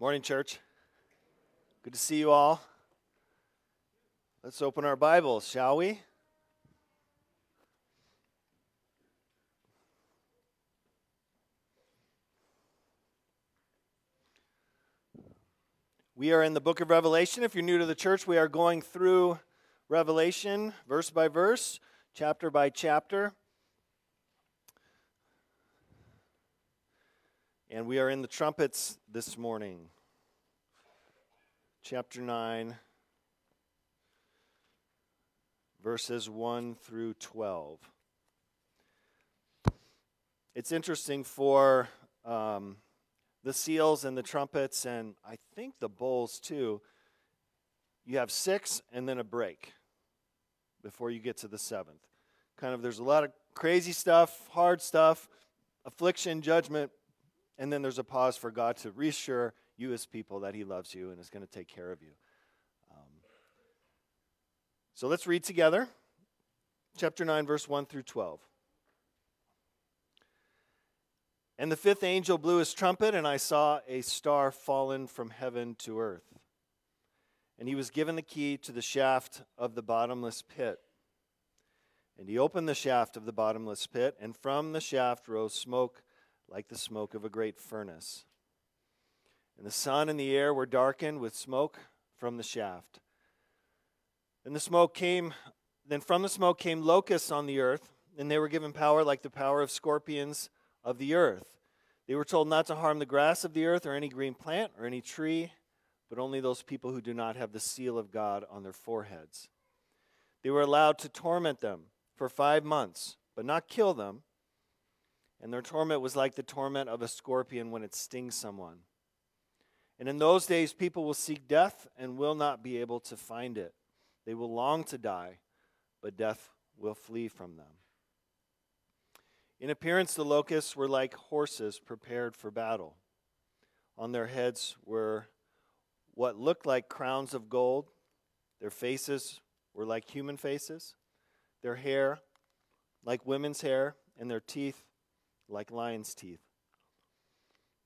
Morning, church. Good to see you all. Let's open our Bibles, shall we? We are in the book of Revelation. If you're new to the church, we are going through Revelation verse by verse, chapter by chapter. And we are in the trumpets this morning. Chapter 9, verses 1 through 12. It's interesting for um, the seals and the trumpets, and I think the bowls too. You have six and then a break before you get to the seventh. Kind of, there's a lot of crazy stuff, hard stuff, affliction, judgment, and then there's a pause for God to reassure you as people that He loves you and is going to take care of you. Um, so let's read together chapter 9, verse 1 through 12. And the fifth angel blew his trumpet, and I saw a star fallen from heaven to earth. And he was given the key to the shaft of the bottomless pit. And he opened the shaft of the bottomless pit, and from the shaft rose smoke like the smoke of a great furnace. And the sun and the air were darkened with smoke from the shaft. And the smoke came, then from the smoke came locusts on the earth, and they were given power like the power of scorpions of the earth. They were told not to harm the grass of the earth or any green plant or any tree, but only those people who do not have the seal of God on their foreheads. They were allowed to torment them for five months, but not kill them and their torment was like the torment of a scorpion when it stings someone. And in those days, people will seek death and will not be able to find it. They will long to die, but death will flee from them. In appearance, the locusts were like horses prepared for battle. On their heads were what looked like crowns of gold. Their faces were like human faces, their hair like women's hair, and their teeth like lion's teeth.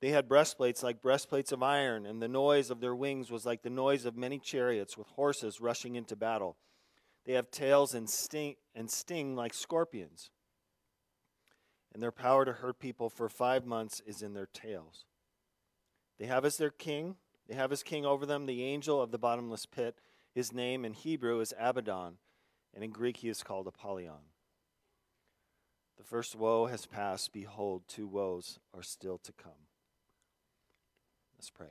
They had breastplates like breastplates of iron, and the noise of their wings was like the noise of many chariots with horses rushing into battle. They have tails and sting, and sting like scorpions. And their power to hurt people for five months is in their tails. They have as their king, they have as king over them the angel of the bottomless pit. His name in Hebrew is Abaddon, and in Greek he is called Apollyon. The first woe has passed. Behold, two woes are still to come. Let's pray.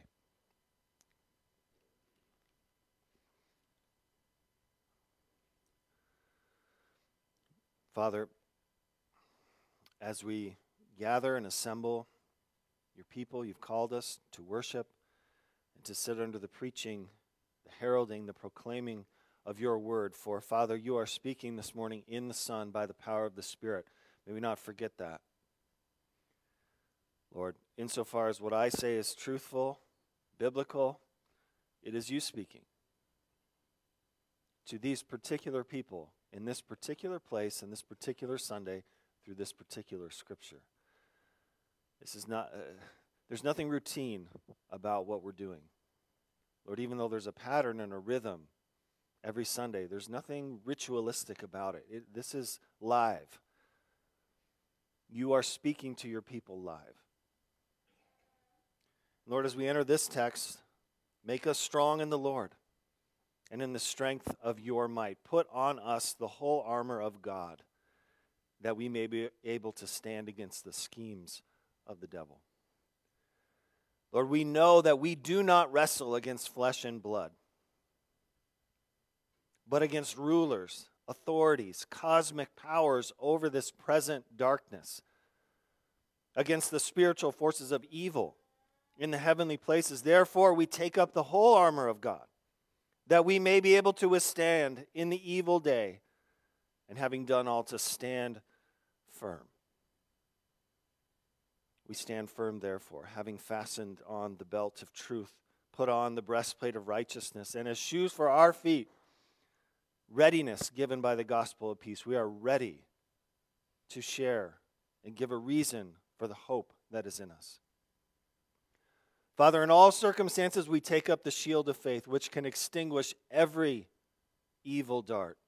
Father, as we gather and assemble your people, you've called us to worship and to sit under the preaching, the heralding, the proclaiming of your word. For, Father, you are speaking this morning in the Son by the power of the Spirit. May we not forget that. Lord, insofar as what I say is truthful, biblical, it is you speaking to these particular people in this particular place, in this particular Sunday, through this particular scripture. This is not, uh, there's nothing routine about what we're doing. Lord, even though there's a pattern and a rhythm every Sunday, there's nothing ritualistic about it. it this is live you are speaking to your people live. Lord, as we enter this text, make us strong in the Lord and in the strength of your might. Put on us the whole armor of God that we may be able to stand against the schemes of the devil. Lord, we know that we do not wrestle against flesh and blood, but against rulers authorities, cosmic powers over this present darkness, against the spiritual forces of evil in the heavenly places. Therefore, we take up the whole armor of God, that we may be able to withstand in the evil day, and having done all, to stand firm. We stand firm, therefore, having fastened on the belt of truth, put on the breastplate of righteousness, and as shoes for our feet, readiness given by the gospel of peace. We are ready to share and give a reason for the hope that is in us. Father, in all circumstances, we take up the shield of faith, which can extinguish every evil dart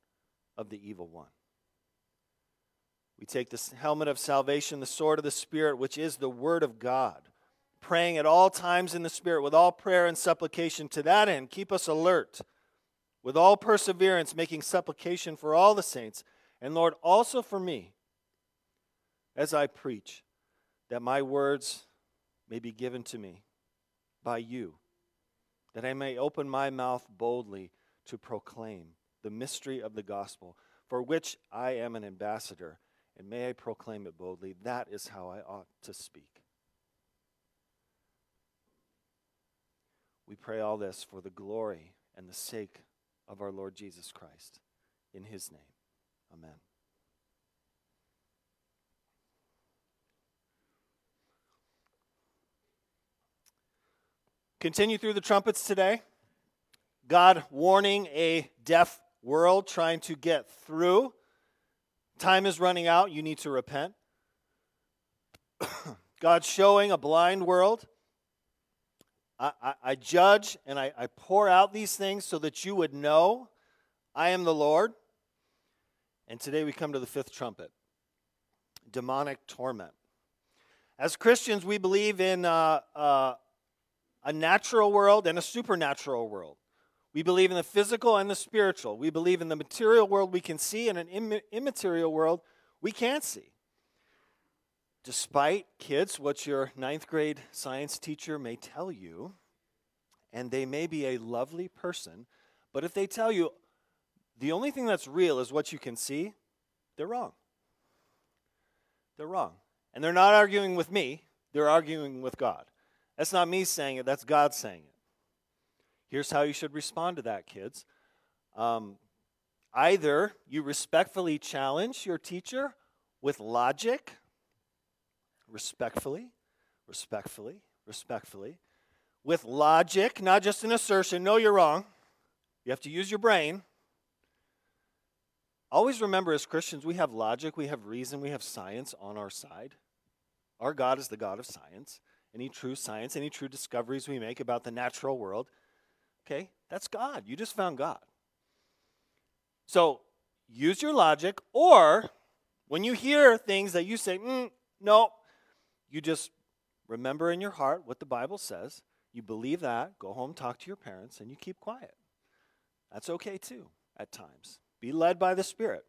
of the evil one. We take the helmet of salvation, the sword of the Spirit, which is the Word of God, praying at all times in the Spirit with all prayer and supplication. To that end, keep us alert, with all perseverance, making supplication for all the saints, and Lord, also for me, as I preach, that my words may be given to me by you, that I may open my mouth boldly to proclaim the mystery of the gospel, for which I am an ambassador, and may I proclaim it boldly. That is how I ought to speak. We pray all this for the glory and the sake of our Lord Jesus Christ. In his name, amen. Continue through the trumpets today. God warning a deaf world trying to get through. Time is running out. You need to repent. God showing a blind world. I, I, judge and I, I pour out these things so that you would know I am the Lord. And today we come to the fifth trumpet demonic torment. As Christians, we believe in uh, uh, a natural world and a supernatural world. We believe in the physical and the spiritual. We believe in the material world we can see and an Im- immaterial world we can't see. Despite, kids, what your ninth grade science teacher may tell you, and they may be a lovely person, but if they tell you the only thing that's real is what you can see, they're wrong. They're wrong. And they're not arguing with me, they're arguing with God. That's not me saying it, that's God saying it. Here's how you should respond to that, kids. Um, either you respectfully challenge your teacher with logic, respectfully, respectfully, respectfully, with logic, not just an assertion. No, you're wrong. You have to use your brain. Always remember, as Christians, we have logic, we have reason, we have science on our side. Our God is the God of science any true science, any true discoveries we make about the natural world. Okay, that's God. You just found God. So use your logic, or when you hear things that you say, mm, no, you just remember in your heart what the Bible says. You believe that, go home, talk to your parents, and you keep quiet. That's okay too, at times. Be led by the Spirit.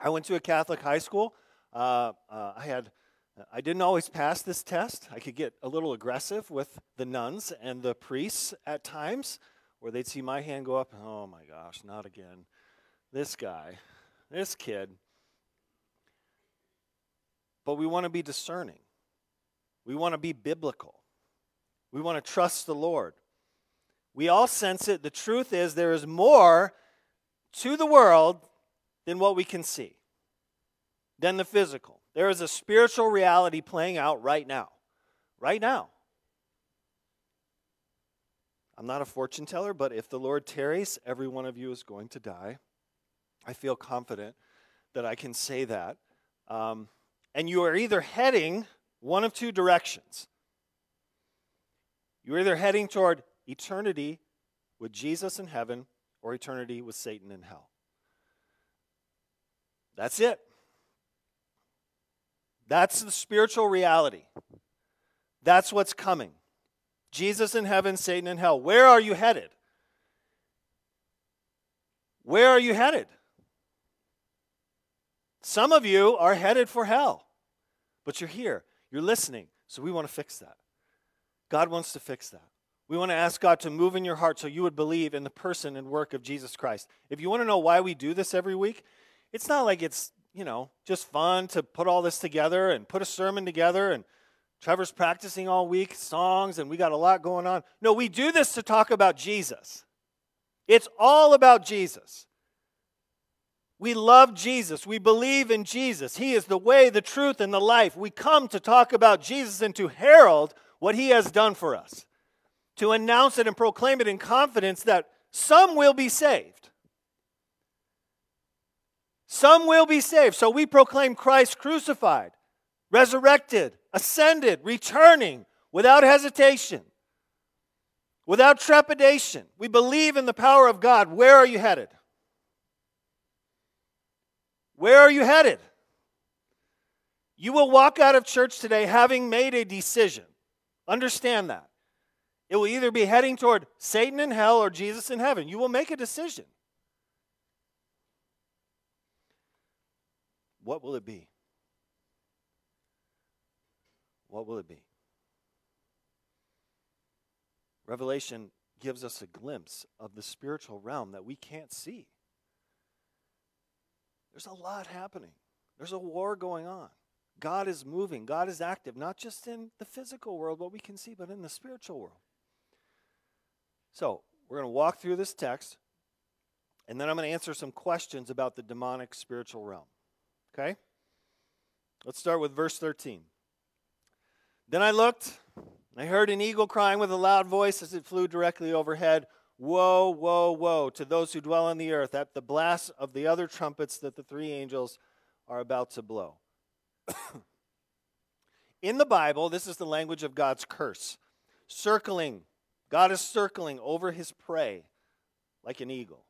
I went to a Catholic high school. Uh, uh, I had I didn't always pass this test. I could get a little aggressive with the nuns and the priests at times, where they'd see my hand go up. Oh my gosh, not again. This guy, this kid. But we want to be discerning. We want to be biblical. We want to trust the Lord. We all sense it. The truth is, there is more to the world than what we can see, than the physical. There is a spiritual reality playing out right now. Right now. I'm not a fortune teller, but if the Lord tarries, every one of you is going to die. I feel confident that I can say that. Um, and you are either heading one of two directions. You're either heading toward eternity with Jesus in heaven or eternity with Satan in hell. That's it. That's the spiritual reality. That's what's coming. Jesus in heaven, Satan in hell. Where are you headed? Where are you headed? Some of you are headed for hell, but you're here. You're listening. So we want to fix that. God wants to fix that. We want to ask God to move in your heart so you would believe in the person and work of Jesus Christ. If you want to know why we do this every week, it's not like it's you know, just fun to put all this together and put a sermon together and Trevor's practicing all week, songs, and we got a lot going on. No, we do this to talk about Jesus. It's all about Jesus. We love Jesus. We believe in Jesus. He is the way, the truth, and the life. We come to talk about Jesus and to herald what he has done for us, to announce it and proclaim it in confidence that some will be saved. Some will be saved. So we proclaim Christ crucified, resurrected, ascended, returning without hesitation. without trepidation. We believe in the power of God. Where are you headed? Where are you headed? You will walk out of church today having made a decision. Understand that. It will either be heading toward Satan in hell or Jesus in heaven. You will make a decision. What will it be? What will it be? Revelation gives us a glimpse of the spiritual realm that we can't see. There's a lot happening, there's a war going on. God is moving, God is active, not just in the physical world, what we can see, but in the spiritual world. So, we're going to walk through this text, and then I'm going to answer some questions about the demonic spiritual realm. Okay? Let's start with verse 13. Then I looked, and I heard an eagle crying with a loud voice as it flew directly overhead Woe, woe, woe to those who dwell on the earth at the blast of the other trumpets that the three angels are about to blow. In the Bible, this is the language of God's curse. Circling. God is circling over his prey like an eagle.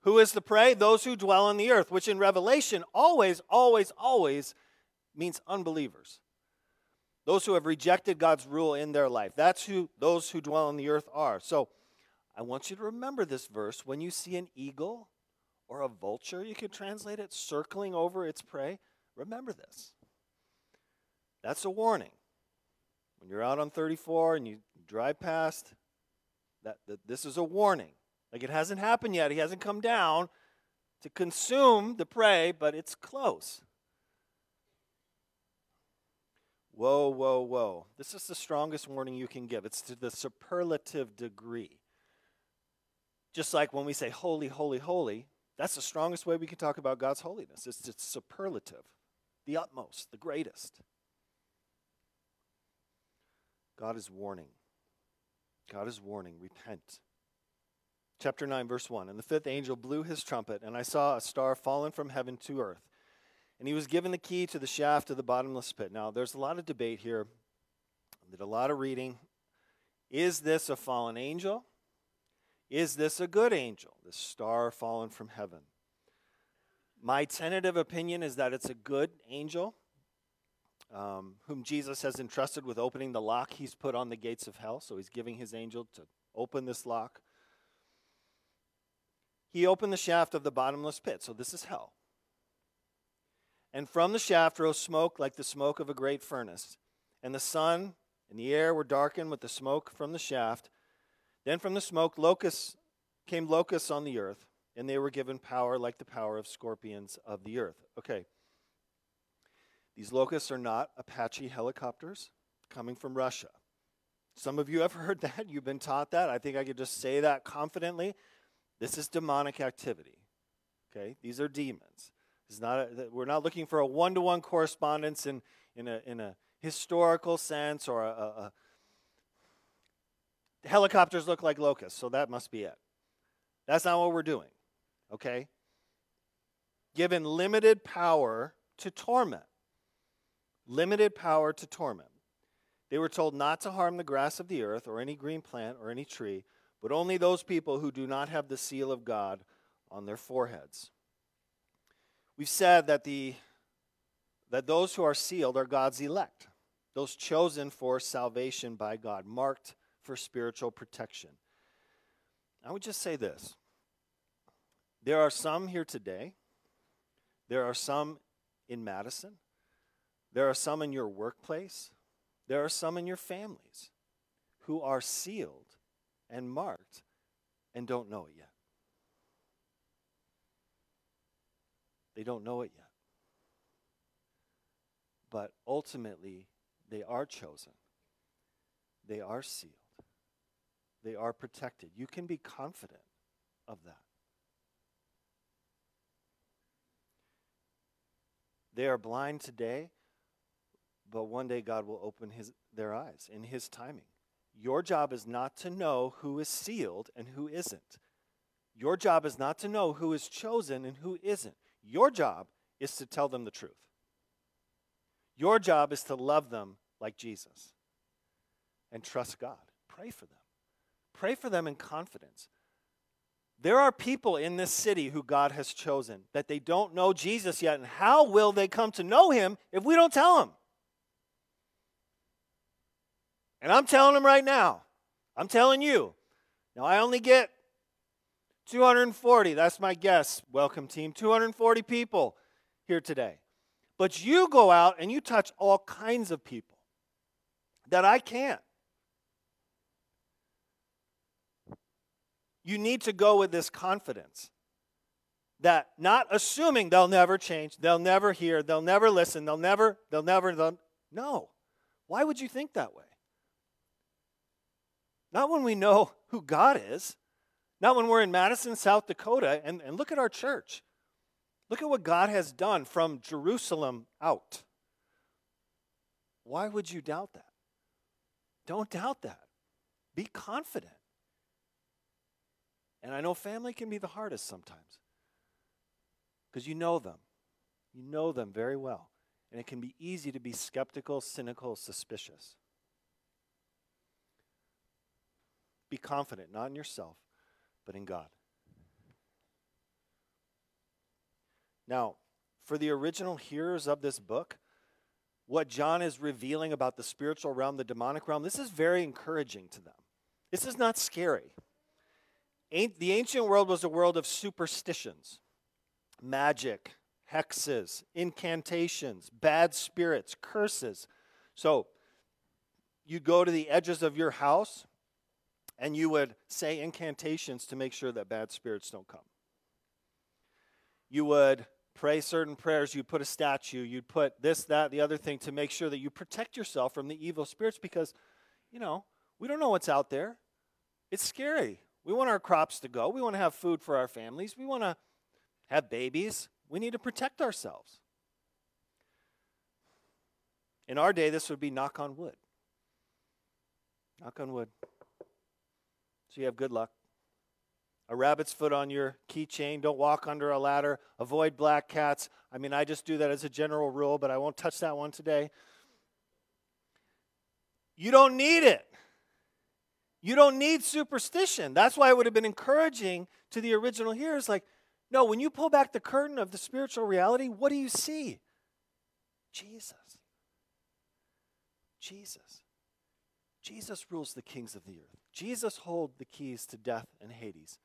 Who is the prey? Those who dwell on the earth, which in Revelation always, always, always means unbelievers. Those who have rejected God's rule in their life. That's who those who dwell on the earth are. So I want you to remember this verse. When you see an eagle or a vulture, you could translate it, circling over its prey, remember this. That's a warning. When you're out on 34 and you drive past, that, that this is a warning. Like it hasn't happened yet. He hasn't come down to consume the prey, but it's close. Woe, woe, woe. This is the strongest warning you can give. It's to the superlative degree. Just like when we say holy, holy, holy, that's the strongest way we can talk about God's holiness. It's, superlative, the utmost, the greatest. God is warning. God is warning. Repent. Chapter 9, verse 1. And the fifth angel blew his trumpet, and I saw a star fallen from heaven to earth and he was given the key to the shaft of the bottomless pit. Now, there's a lot of debate here, did a lot of reading. Is this a fallen angel? Is this a good angel, this star fallen from heaven? My tentative opinion is that it's a good angel um, whom Jesus has entrusted with opening the lock he's put on the gates of hell. So he's giving his angel to open this lock. He opened the shaft of the bottomless pit. So this is hell. And from the shaft rose smoke like the smoke of a great furnace. And the sun and the air were darkened with the smoke from the shaft. Then from the smoke locusts came locusts on the earth, and they were given power like the power of scorpions of the earth. Okay. These locusts are not Apache helicopters coming from Russia. Some of you have heard that. You've been taught that. I think I could just say that confidently. This is demonic activity. Okay? These are demons. Not a, we're not looking for a one to one correspondence in, in, a, in a historical sense or a, a, a helicopters look like locusts, so that must be it. That's not what we're doing, okay? Given limited power to torment. Limited power to torment. They were told not to harm the grass of the earth or any green plant or any tree, but only those people who do not have the seal of God on their foreheads. We've said that, the, that those who are sealed are God's elect, those chosen for salvation by God, marked for spiritual protection. I would just say this there are some here today, there are some in Madison, there are some in your workplace, there are some in your families who are sealed and marked and don't know it yet. They don't know it yet. But ultimately, they are chosen, they are sealed, they are protected. You can be confident of that. They are blind today, but one day God will open his, their eyes in His timing. Your job is not to know who is sealed and who isn't. Your job is not to know who is chosen and who isn't. Your job is to tell them the truth. Your job is to love them like Jesus and trust God. Pray for them. Pray for them in confidence. There are people in this city who God has chosen that they don't know Jesus yet. And how will they come to know him if we don't tell them? And I'm telling them right now. I'm telling you. Now, I only get 240. That's my guess. Welcome, team. 240 people here today. But you go out and you touch all kinds of people that I can't. you need to go with this confidence that not assuming they'll never change, they'll never hear, they'll never listen, they'll never, they'll never, they'll, no. Why would you think that way? Not when we know who God is, not when we're in Madison, South Dakota, and, and look at our church. Look at what God has done from Jerusalem out. Why would you doubt that? Don't doubt that. Be confident. And I know family can be the hardest sometimes because you know them. You know them very well. And it can be easy to be skeptical, cynical, suspicious. Be confident, not in yourself, but in God. Now, for the original hearers of this book, what John is revealing about the spiritual realm, the demonic realm, this is very encouraging to them. This is not scary the ancient world was a world of superstitions, magic, hexes, incantations, bad spirits, curses. So you'd go to the edges of your house and you would say incantations to make sure that bad spirits don't come. You would pray certain prayers, you'd put a statue, you'd put this, that, the other thing to make sure that you protect yourself from the evil spirits because, you know, we don't know what's out there. It's scary. We want our crops to go. We want to have food for our families. We want to have babies. We need to protect ourselves. In our day, this would be knock on wood. Knock on wood. So you have good luck. A rabbit's foot on your keychain. Don't walk under a ladder. Avoid black cats. I mean, I just do that as a general rule, but I won't touch that one today. You don't need it. You don't need superstition. That's why it would have been encouraging to the original hearers like, no, when you pull back the curtain of the spiritual reality, what do you see? Jesus. Jesus. Jesus rules the kings of the earth. Jesus holds the keys to death and Hades.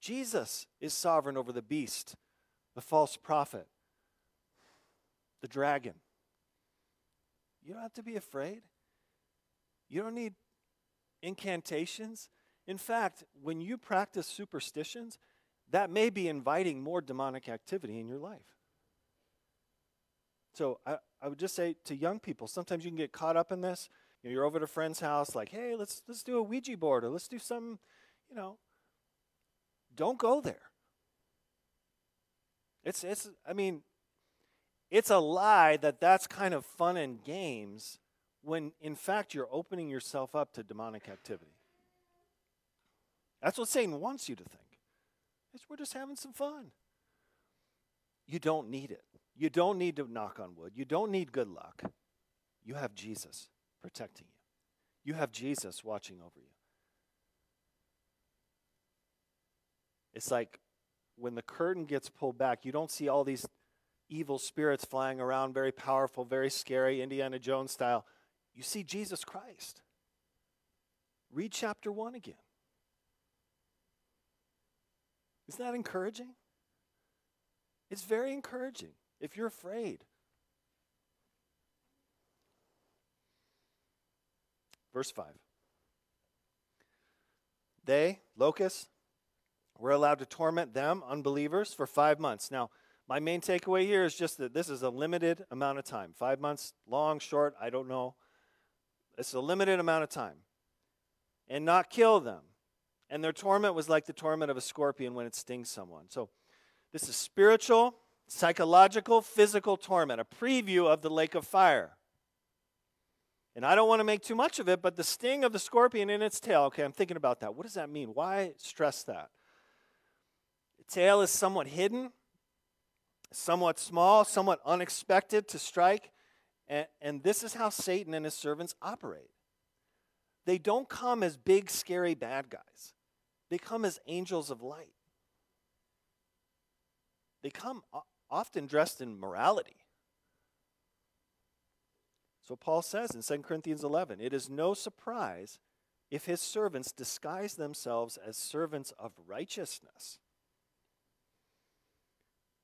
Jesus is sovereign over the beast, the false prophet, the dragon. You don't have to be afraid. You don't need incantations. In fact, when you practice superstitions, that may be inviting more demonic activity in your life. So I, I would just say to young people, sometimes you can get caught up in this. You know, you're over at a friend's house, like, hey, let's let's do a Ouija board or let's do some, you know. Don't go there. It's it's I mean, it's a lie that that's kind of fun and games when in fact you're opening yourself up to demonic activity. That's what Satan wants you to think. It's, we're just having some fun. You don't need it. You don't need to knock on wood. You don't need good luck. You have Jesus protecting you. You have Jesus watching over you. It's like when the curtain gets pulled back, you don't see all these evil spirits flying around, very powerful, very scary, Indiana Jones style. You see Jesus Christ. Read chapter 1 again. Isn't that encouraging? It's very encouraging if you're afraid. Verse 5. They, locusts, were allowed to torment them, unbelievers, for five months. Now, my main takeaway here is just that this is a limited amount of time. Five months, long, short, I don't know. It's a limited amount of time. And not kill them. And their torment was like the torment of a scorpion when it stings someone. So this is spiritual, psychological, physical torment, a preview of the lake of fire. And I don't want to make too much of it, but the sting of the scorpion in its tail, okay, I'm thinking about that. What does that mean? Why stress that? The tail is somewhat hidden, somewhat small, somewhat unexpected to strike. And, and this is how Satan and his servants operate. they don't come as big, scary bad guys, they come as angels of light. They come often dressed in morality. So Paul says in 2 Corinthians 11, it is no surprise if his servants disguise themselves as servants of righteousness.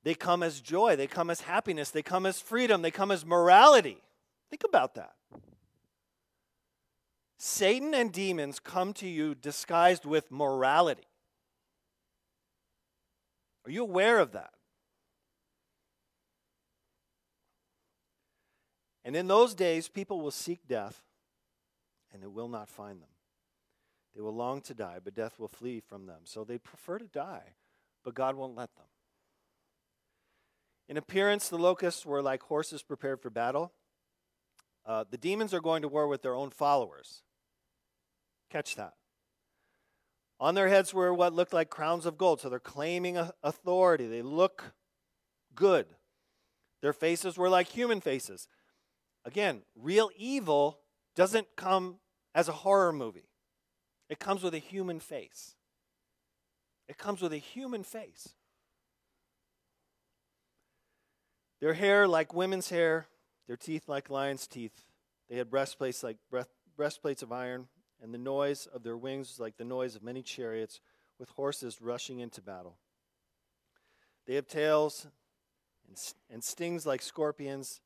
They come as joy, they come as happiness, they come as freedom, they come as morality. Think about that. Satan and demons come to you disguised with morality. Are you aware of that? And in those days, people will seek death, and it will not find them. They will long to die, but death will flee from them. So they prefer to die, but God won't let them. In appearance, the locusts were like horses prepared for battle. Uh, the demons are going to war with their own followers. Catch that. On their heads were what looked like crowns of gold, so they're claiming authority. They look good. Their faces were like human faces. Again, real evil doesn't come as a horror movie, it comes with a human face. It comes with a human face. Their hair like women's hair, their teeth like lions' teeth. They had breastplates like breastplates of iron, and the noise of their wings was like the noise of many chariots with horses rushing into battle. They have tails and stings like scorpions,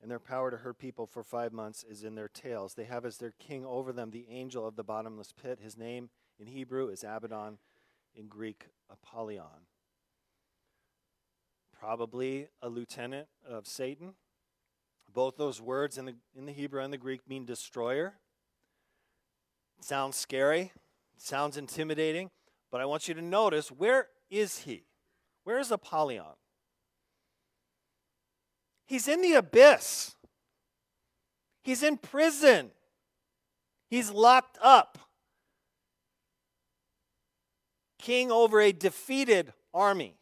and their power to hurt people for five months is in their tails. They have as their king over them the angel of the bottomless pit. His name in Hebrew is Abaddon, in Greek, Apollyon. Probably a lieutenant of Satan. Both those words in the, in the Hebrew and the Greek mean destroyer. sounds scary, sounds intimidating, but I want you to notice where is he? Where is Apollyon? He's in the abyss. He's in prison. He's locked up. King over a defeated army.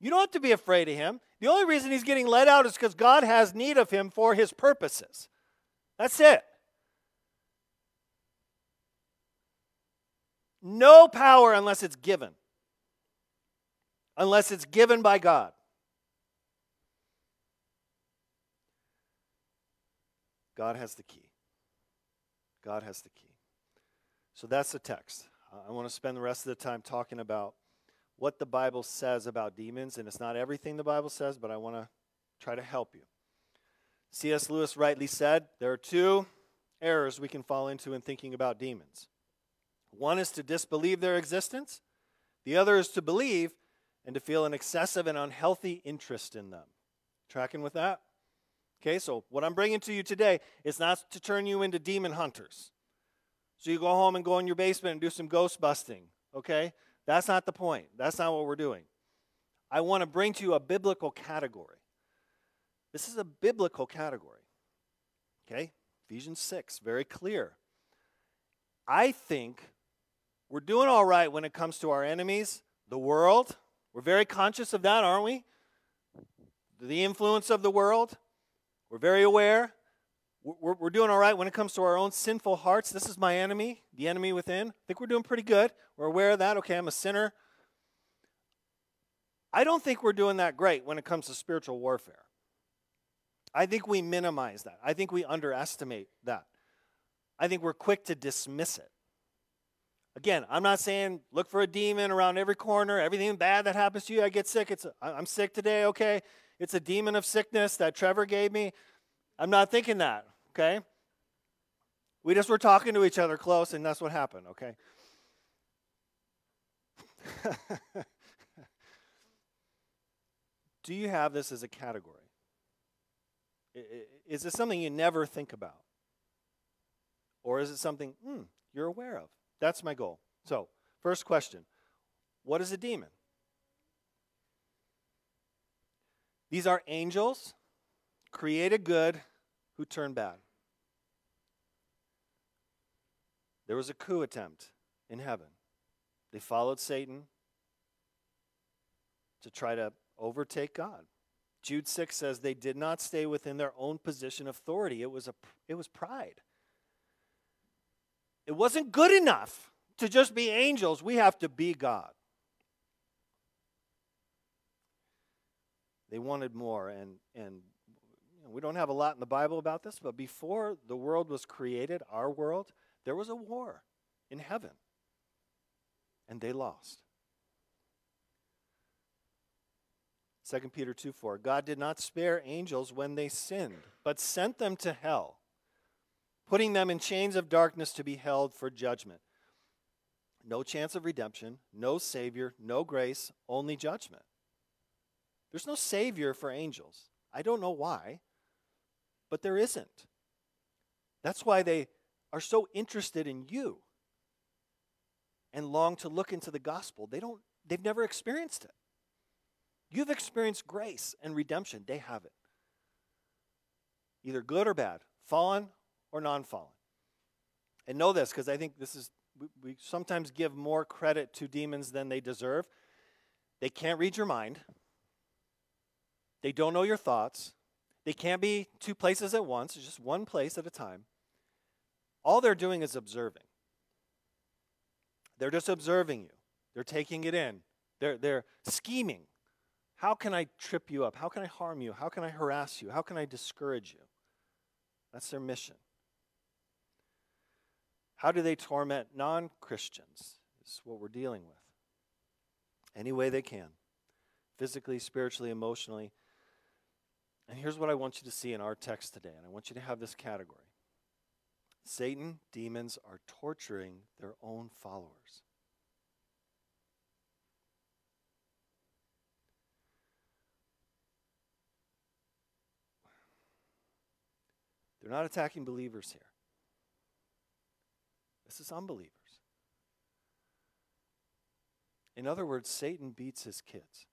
You don't have to be afraid of him. The only reason he's getting let out is because God has need of him for his purposes. That's it. No power unless it's given. Unless it's given by God. God has the key. God has the key. So that's the text. I want to spend the rest of the time talking about what the Bible says about demons, and it's not everything the Bible says, but I want to try to help you. C.S. Lewis rightly said there are two errors we can fall into in thinking about demons. One is to disbelieve their existence, the other is to believe and to feel an excessive and unhealthy interest in them. Tracking with that? Okay, so what I'm bringing to you today is not to turn you into demon hunters. So you go home and go in your basement and do some ghost busting. Okay? That's not the point. That's not what we're doing. I want to bring to you a biblical category. This is a biblical category. Okay? Ephesians 6, very clear. I think we're doing all right when it comes to our enemies, the world. We're very conscious of that, aren't we? The influence of the world. We're very aware. We're, we're doing all right when it comes to our own sinful hearts. This is my enemy, the enemy within. I think we're doing pretty good. We're aware of that. Okay, I'm a sinner. I don't think we're doing that great when it comes to spiritual warfare. I think we minimize that. I think we underestimate that. I think we're quick to dismiss it. Again, I'm not saying look for a demon around every corner. Everything bad that happens to you, I get sick. It's I'm sick today. Okay, it's a demon of sickness that Trevor gave me. I'm not thinking that, okay? We just were talking to each other close, and that's what happened, okay? Do you have this as a category? Is this something you never think about? Or is it something hmm, you're aware of? That's my goal. So, first question What is a demon? These are angels, created good, who turn bad. There was a coup attempt in heaven. They followed Satan to try to overtake God. Jude 6 says they did not stay within their own position of authority. It was, a, it was pride. It wasn't good enough to just be angels, we have to be God. They wanted more, and, and we don't have a lot in the Bible about this, but before the world was created, our world, there was a war in heaven. And they lost. 2 Peter 2 4. God did not spare angels when they sinned, but sent them to hell, putting them in chains of darkness to be held for judgment. No chance of redemption, no Savior, no grace, only judgment. There's no Savior for angels. I don't know why but there isn't. That's why they are so interested in you and long to look into the gospel. They don't they've never experienced it. You've experienced grace and redemption. They have it. Either good or bad, fallen or non-fallen. And know this because I think this is we, we sometimes give more credit to demons than they deserve. They can't read your mind. They don't know your thoughts. They can't be two places at once, it's just one place at a time. All they're doing is observing. They're just observing you, they're taking it in, they're, they're scheming. How can I trip you up? How can I harm you? How can I harass you? How can I discourage you? That's their mission. How do they torment non Christians? Is what we're dealing with. Any way they can physically, spiritually, emotionally. And here's what I want you to see in our text today, and I want you to have this category Satan, demons are torturing their own followers. They're not attacking believers here. This is unbelievers. In other words, Satan beats his kids.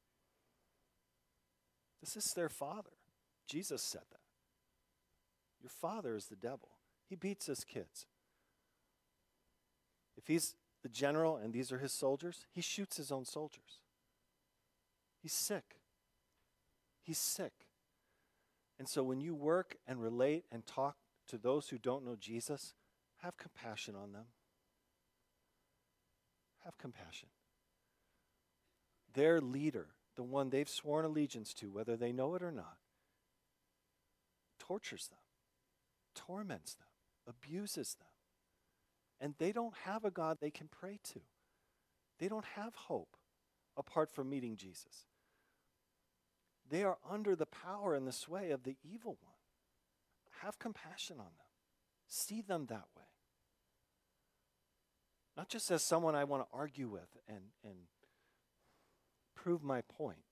This is their father. Jesus said that. Your father is the devil. He beats his kids. If he's the general and these are his soldiers, he shoots his own soldiers. He's sick. He's sick. And so when you work and relate and talk to those who don't know Jesus, have compassion on them. Have compassion. Their leader, the one they've sworn allegiance to, whether they know it or not, tortures them, torments them, abuses them. And they don't have a God they can pray to. They don't have hope apart from meeting Jesus. They are under the power and the sway of the evil one. Have compassion on them, see them that way. Not just as someone I want to argue with and, and prove my point,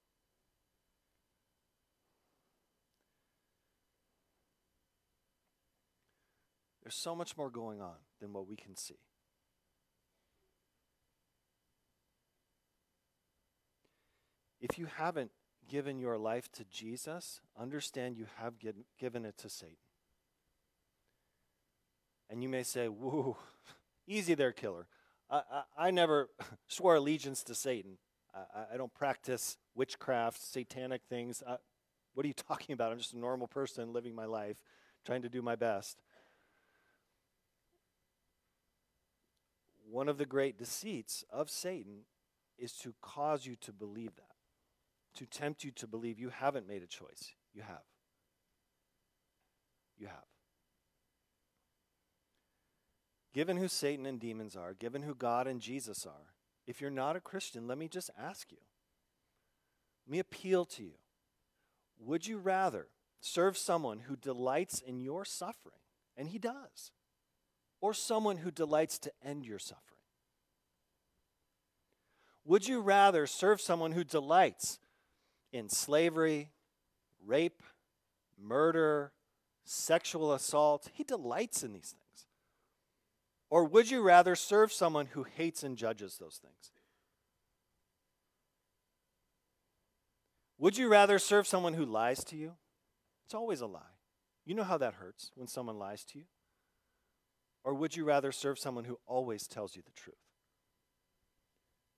There's so much more going on than what we can see. If you haven't given your life to Jesus, understand you have given it to Satan. And you may say, Whoa, easy there, killer. I, I, I never swore allegiance to Satan. I, I, don't practice witchcraft, satanic things. What are you talking about? I'm just a normal person living my life, trying to do my best. One of the great deceits of Satan is to cause you to believe that, to tempt you to believe you haven't made a choice. You have. You have. Given who Satan and demons are, given who God and Jesus are, if you're not a Christian, let me just ask you. Let me appeal to you. Would you rather serve someone who delights in your suffering, and he does, or someone who delights to end your suffering? Would you rather serve someone who delights in slavery, rape, murder, sexual assault? He delights in these things. Or would you rather serve someone who hates and judges those things? Would you rather serve someone who lies to you? It's always a lie. You know how that hurts when someone lies to you. Or would you rather serve someone who always tells you the truth?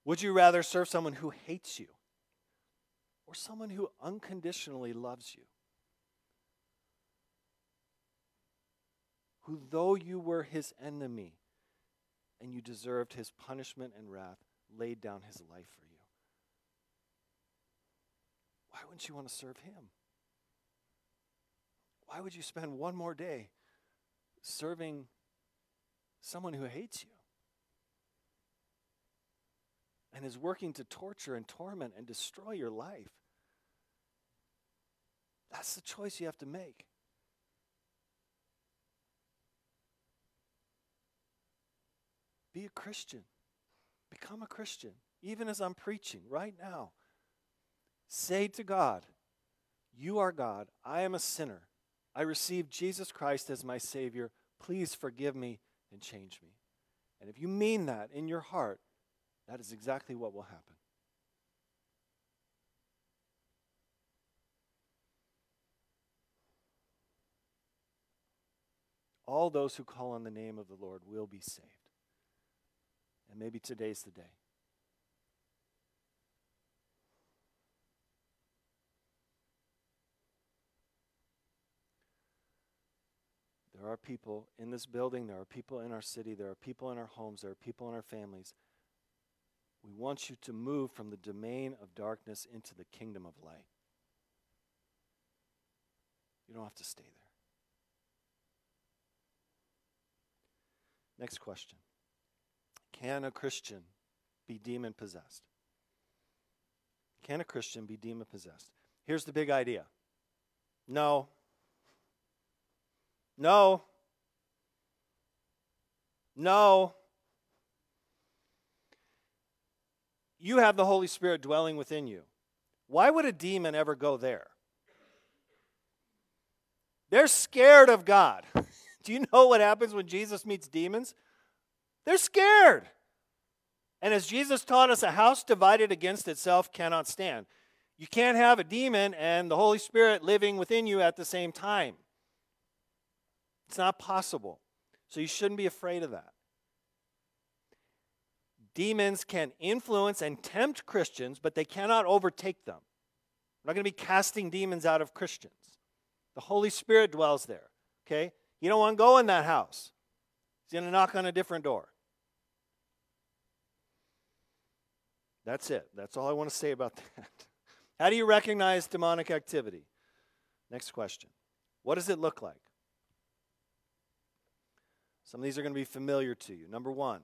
Would you rather serve someone who hates you or someone who unconditionally loves you? Who, though you were his enemy, and you deserved his punishment and wrath, laid down his life for you. Why wouldn't you want to serve him? Why would you spend one more day serving someone who hates you and is working to torture and torment and destroy your life? That's the choice you have to make. Be a Christian. Become a Christian. Even as I'm preaching right now, say to God, You are God. I am a sinner. I received Jesus Christ as my Savior. Please forgive me and change me. And if you mean that in your heart, that is exactly what will happen. All those who call on the name of the Lord will be saved. And maybe today's the day. There are people in this building, there are people in our city, there are people in our homes, there are people in our families. We want you to move from the domain of darkness into the kingdom of light. You don't have to stay there. Next question Can a Christian be demon possessed? Can a Christian be demon possessed? Here's the big idea no. No. No. You have the Holy Spirit dwelling within you. Why would a demon ever go there? They're scared of God. Do you know what happens when Jesus meets demons? They're scared. And as Jesus taught us, a house divided against itself cannot stand. You can't have a demon and the Holy Spirit living within you at the same time. It's not possible. So you shouldn't be afraid of that. Demons can influence and tempt Christians, but they cannot overtake them. We're not going to be casting demons out of Christians. The Holy Spirit dwells there. Okay? You don't want to go in that house. He's going to knock on a different door. That's it. That's all I want to say about that. How do you recognize demonic activity? Next question. What does it look like? Some of these are going to be familiar to you. Number one,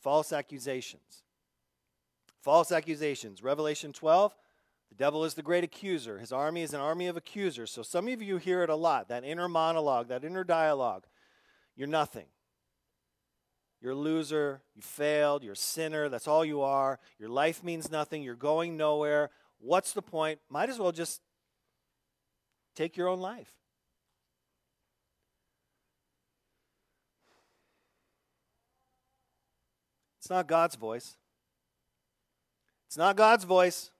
false accusations. False accusations. Revelation 12, the devil is the great accuser. His army is an army of accusers. So some of you hear it a lot that inner monologue, that inner dialogue. You're nothing. You're a loser. You failed. You're a sinner. That's all you are. Your life means nothing. You're going nowhere. What's the point? Might as well just take your own life. Not God's voice. It's not God's voice.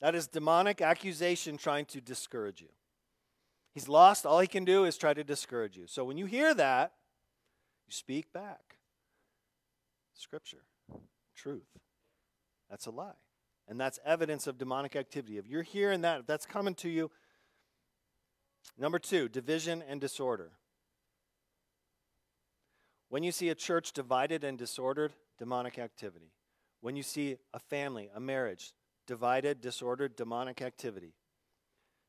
That is demonic accusation trying to discourage you. He's lost. All he can do is try to discourage you. So when you hear that, you speak back. Scripture, truth. That's a lie. And that's evidence of demonic activity. If you're hearing that, if that's coming to you, number two, division and disorder. When you see a church divided and disordered, demonic activity. When you see a family, a marriage, divided, disordered, demonic activity.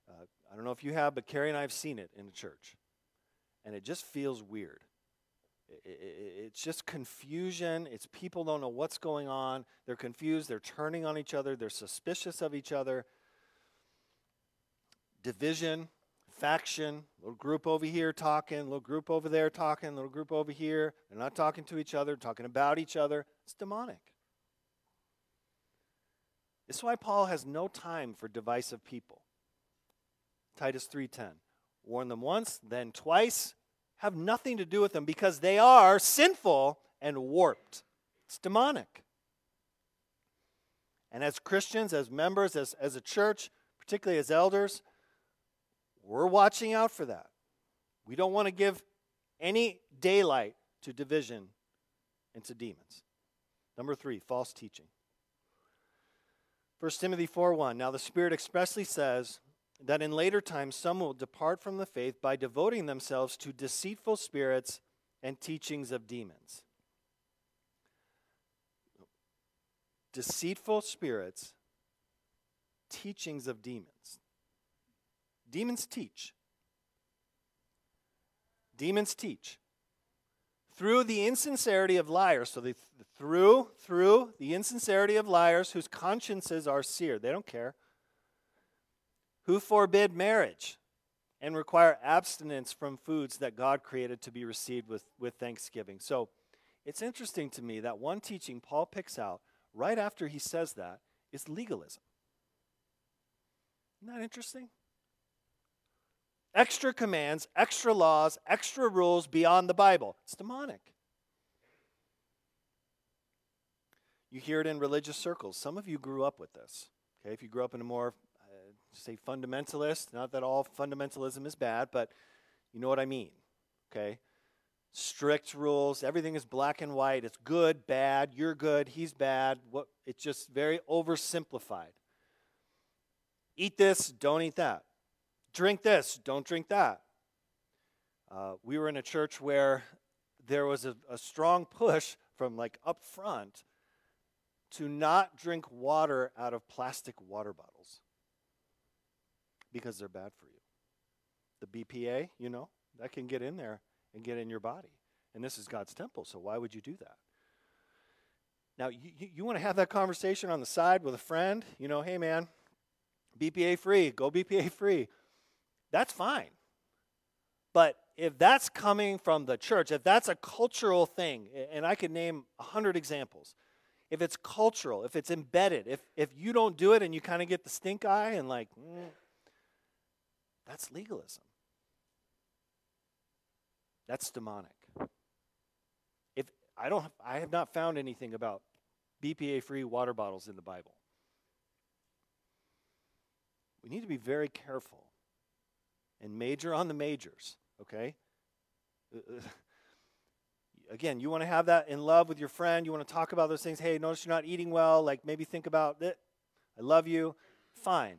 Uh, I don't know if you have, but Carrie and I have seen it in the church. And it just feels weird. it's just confusion. It's people don't know what's going on. They're confused. They're turning on each other. They're suspicious of each other. Division, faction, little group over here talking, little group over there talking, little group over here. They're not talking to each other, talking about each other. It's demonic. This is why Paul has no time for divisive people. Titus 3:10. Warn them once, then twice. Have nothing to do with them because they are sinful and warped. It's demonic. And as Christians, as members, as, as a church, particularly as elders, we're watching out for that. We don't want to give any daylight to division and to demons. Number three, false teaching. 1 Timothy 4 1. Now the Spirit expressly says that in later times some will depart from the faith by devoting themselves to deceitful spirits and teachings of demons. deceitful spirits, teachings of demons. Demons teach. Demons teach. Through the insincerity of liars, so they through through the insincerity of liars whose consciences are seared. They don't care. Who forbid marriage and require abstinence from foods that God created to be received with, with thanksgiving. So it's interesting to me that one teaching Paul picks out right after he says that is legalism. Isn't that interesting? Extra commands, extra laws, extra rules beyond the Bible. It's demonic. You hear it in religious circles. Some of you grew up with this. Okay, if you grew up in a more, uh, say, fundamentalist, not that all fundamentalism is bad, but you know what I mean. Okay? strict rules. Everything is black and white. It's good, bad, you're good, he's bad. What it's just very oversimplified. Eat this, don't eat that. Drink this, don't drink that. Uh, we were in a church where there was a, a strong push from like up front to not drink water out of plastic water bottles because they're bad for you. The BPA, you know, that can get in there and get in your body. And this is God's temple, so why would you do that? Now, you, you, you want to have that conversation on the side with a friend, you know, hey man, BPA free, go BPA free. That's fine. But if that's coming from the church, if that's a cultural thing, and I could name a hundred examples, if it's cultural, if it's embedded, if, if you don't do it and you kind of get the stink eye and like, mm, that's legalism. That's demonic. If I don't I have not found anything about BPA free water bottles in the Bible. We need to be very careful and major on the majors, okay? Again, you want to have that in love with your friend. You want to talk about those things. Hey, notice you're not eating well. Like maybe think about it. I love you. Fine.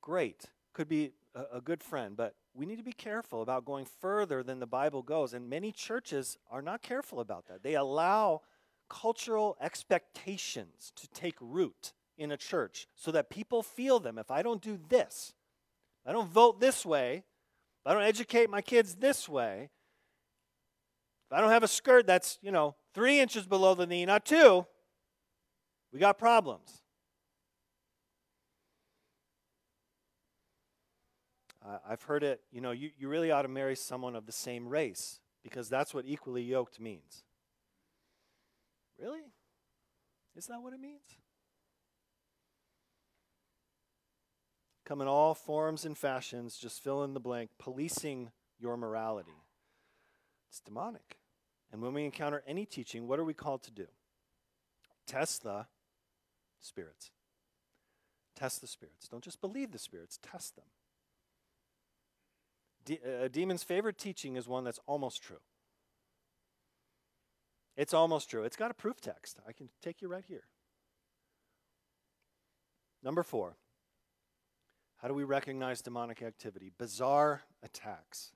Great. Could be a, a good friend, but we need to be careful about going further than the Bible goes. And many churches are not careful about that. They allow cultural expectations to take root in a church so that people feel them. If I don't do this, I don't vote this way, I don't educate my kids this way, if I don't have a skirt that's, you know, three inches below the knee, not two, we got problems. I've heard it, you know, you, you really ought to marry someone of the same race because that's what equally yoked means. Really? Is that what it means? Come in all forms and fashions, just fill in the blank, policing your morality. It's demonic. And when we encounter any teaching, what are we called to do? Test the spirits. Test the spirits. Don't just believe the spirits, test them. De- a demon's favorite teaching is one that's almost true. It's almost true. It's got a proof text. I can take you right here. Number four. How do we recognize demonic activity? Bizarre attacks.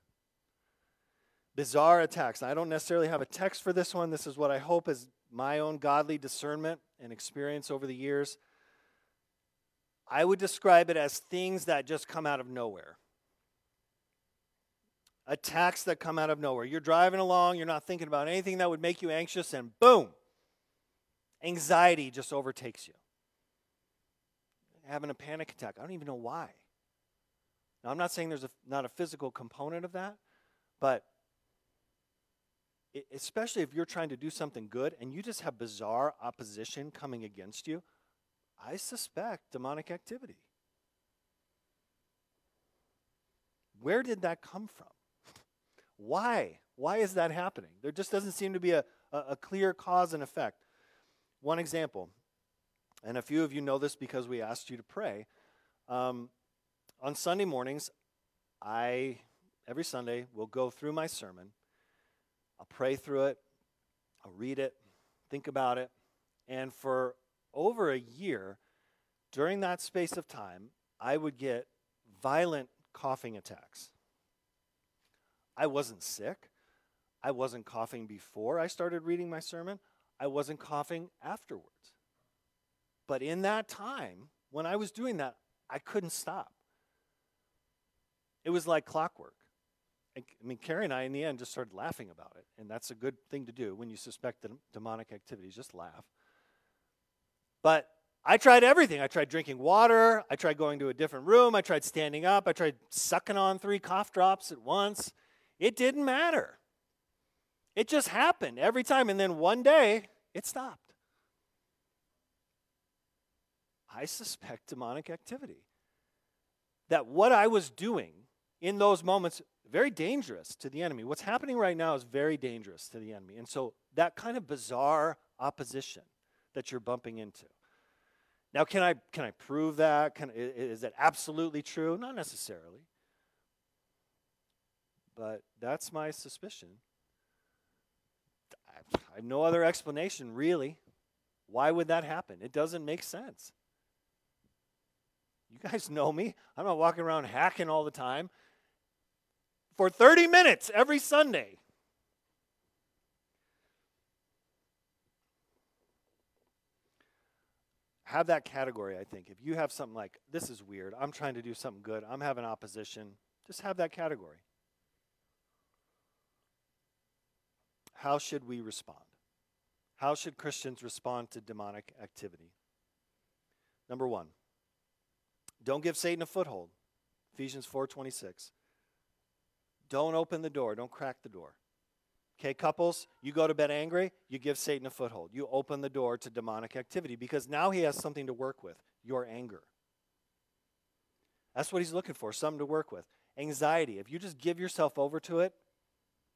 Bizarre attacks. I don't necessarily have a text for this one. This is what I hope is my own godly discernment and experience over the years. I would describe it as things that just come out of nowhere attacks that come out of nowhere. You're driving along, you're not thinking about anything that would make you anxious, and boom, anxiety just overtakes you. Having a panic attack. I don't even know why. Now, I'm not saying there's a, not a physical component of that, but it, especially if you're trying to do something good and you just have bizarre opposition coming against you, I suspect demonic activity. Where did that come from? Why? Why is that happening? There just doesn't seem to be a, a, a clear cause and effect. One example, and a few of you know this because we asked you to pray. Um, on Sunday mornings, I, every Sunday, will go through my sermon. I'll pray through it, I'll read it, think about it. And for over a year, during that space of time, I would get violent coughing attacks. I wasn't sick. I wasn't coughing before I started reading my sermon. I wasn't coughing afterwards. But in that time, when I was doing that, I couldn't stop. It was like clockwork. I mean, Carrie and I, in the end, just started laughing about it. And that's a good thing to do when you suspect demonic activities, just laugh. But I tried everything. I tried drinking water. I tried going to a different room. I tried standing up. I tried sucking on three cough drops at once. It didn't matter. It just happened every time. And then one day, it stopped. I suspect demonic activity. That what I was doing in those moments, very dangerous to the enemy. What's happening right now is very dangerous to the enemy. And so that kind of bizarre opposition that you're bumping into. Now, can I, can I prove that? Can, is that absolutely true? Not necessarily. But that's my suspicion. I have no other explanation, really. Why would that happen? It doesn't make sense. You guys know me. I'm not walking around hacking all the time. For 30 minutes every Sunday. Have that category, I think. If you have something like, this is weird, I'm trying to do something good, I'm having opposition, just have that category. How should we respond? How should Christians respond to demonic activity? Number one, don't give Satan a foothold. Ephesians 4:26. Don't open the door, don't crack the door. Okay, couples, you go to bed angry, you give Satan a foothold. You open the door to demonic activity because now he has something to work with your anger. That's what he's looking for, something to work with. Anxiety, if you just give yourself over to it,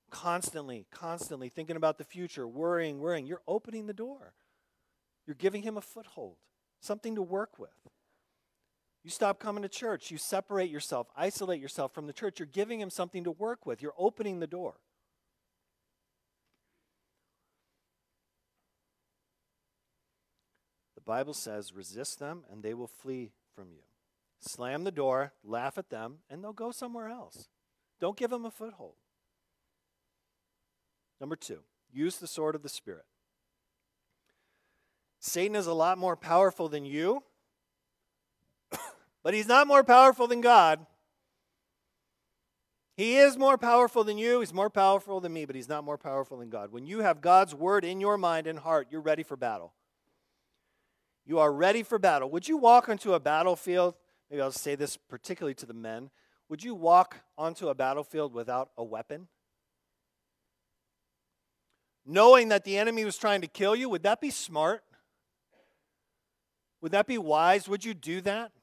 constantly, constantly thinking about the future, worrying, worrying, you're opening the door. You're giving him a foothold, something to work with. You stop coming to church, you separate yourself, isolate yourself from the church, you're giving him something to work with, you're opening the door. The Bible says, resist them and they will flee from you. Slam the door, laugh at them, and they'll go somewhere else. Don't give them a foothold. Number two, use the sword of the Spirit. Satan is a lot more powerful than you, but he's not more powerful than God. He is more powerful than you. He's more powerful than me, but he's not more powerful than God. When you have God's word in your mind and heart, you're ready for battle. You are ready for battle. Would you walk onto a battlefield? Maybe I'll say this particularly to the men. Would you walk onto a battlefield without a weapon? knowing that the enemy was trying to kill you, would that be smart? Would that be wise? Would you do that?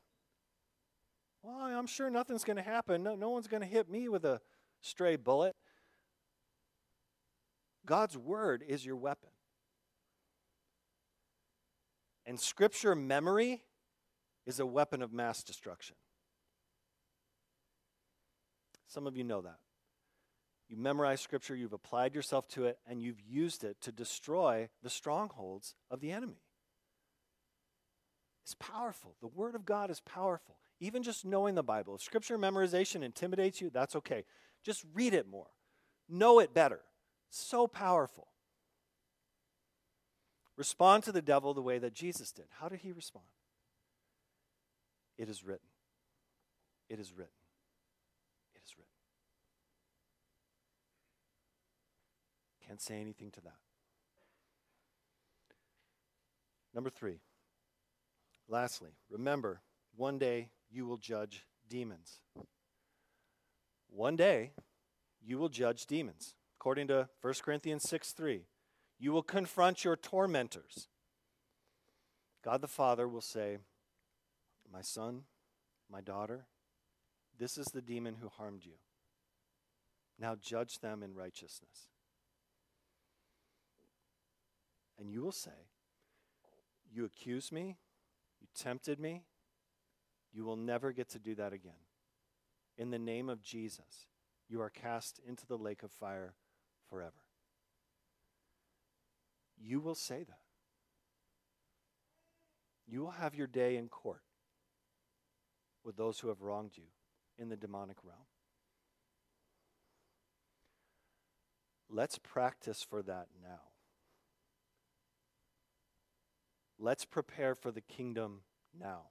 Well, I'm sure nothing's going to happen. No, no one's going to hit me with a stray bullet. God's word is your weapon. And scripture memory is a weapon of mass destruction. Some of you know that. You memorize scripture, you've applied yourself to it, and you've used it to destroy the strongholds of the enemy. It's powerful. The Word of God is powerful. Even just knowing the Bible. If scripture memorization intimidates you, that's okay. Just read it more, know it better. So powerful. Respond to the devil the way that Jesus did. How did he respond? It is written. It is written. It is written. Can't say anything to that. Number three. Lastly, remember, one day you will judge demons. One day you will judge demons. According to 1 Corinthians 6 3, you will confront your tormentors. God the Father will say, My son, my daughter, this is the demon who harmed you. Now judge them in righteousness. And you will say, You accused me, you tempted me, you will never get to do that again. In the name of Jesus, you are cast into the lake of fire forever. You will say that. You will have your day in court with those who have wronged you in the demonic realm. Let's practice for that now. Let's prepare for the kingdom now.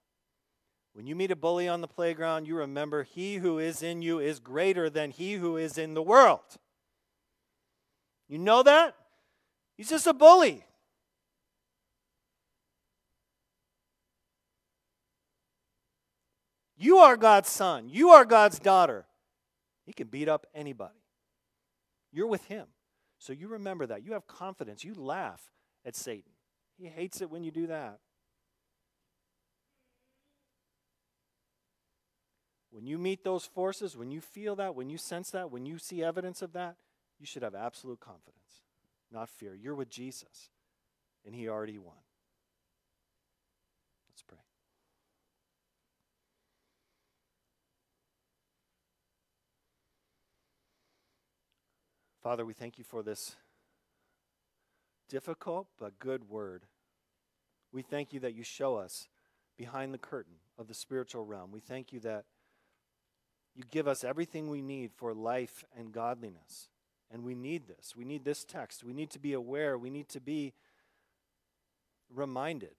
When you meet a bully on the playground, you remember he who is in you is greater than he who is in the world. You know that? He's just a bully. You are God's son. You are God's daughter. He can beat up anybody. You're with him. So you remember that. You have confidence. You laugh at Satan. He hates it when you do that. When you meet those forces, when you feel that, when you sense that, when you see evidence of that, you should have absolute confidence, not fear. You're with Jesus, and He already won. Let's pray. Father, we thank you for this difficult but good word. We thank you that you show us behind the curtain of the spiritual realm. We thank you that you give us everything we need for life and godliness. And we need this. We need this text. We need to be aware. We need to be reminded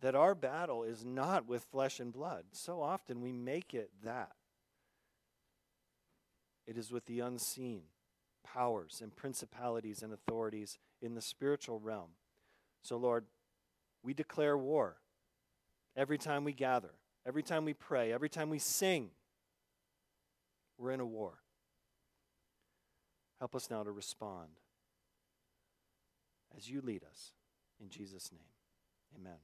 that our battle is not with flesh and blood. So often we make it that. It is with the unseen powers and principalities and authorities in the spiritual realm. So, Lord, we declare war every time we gather, every time we pray, every time we sing. We're in a war. Help us now to respond as you lead us. In Jesus' name, amen.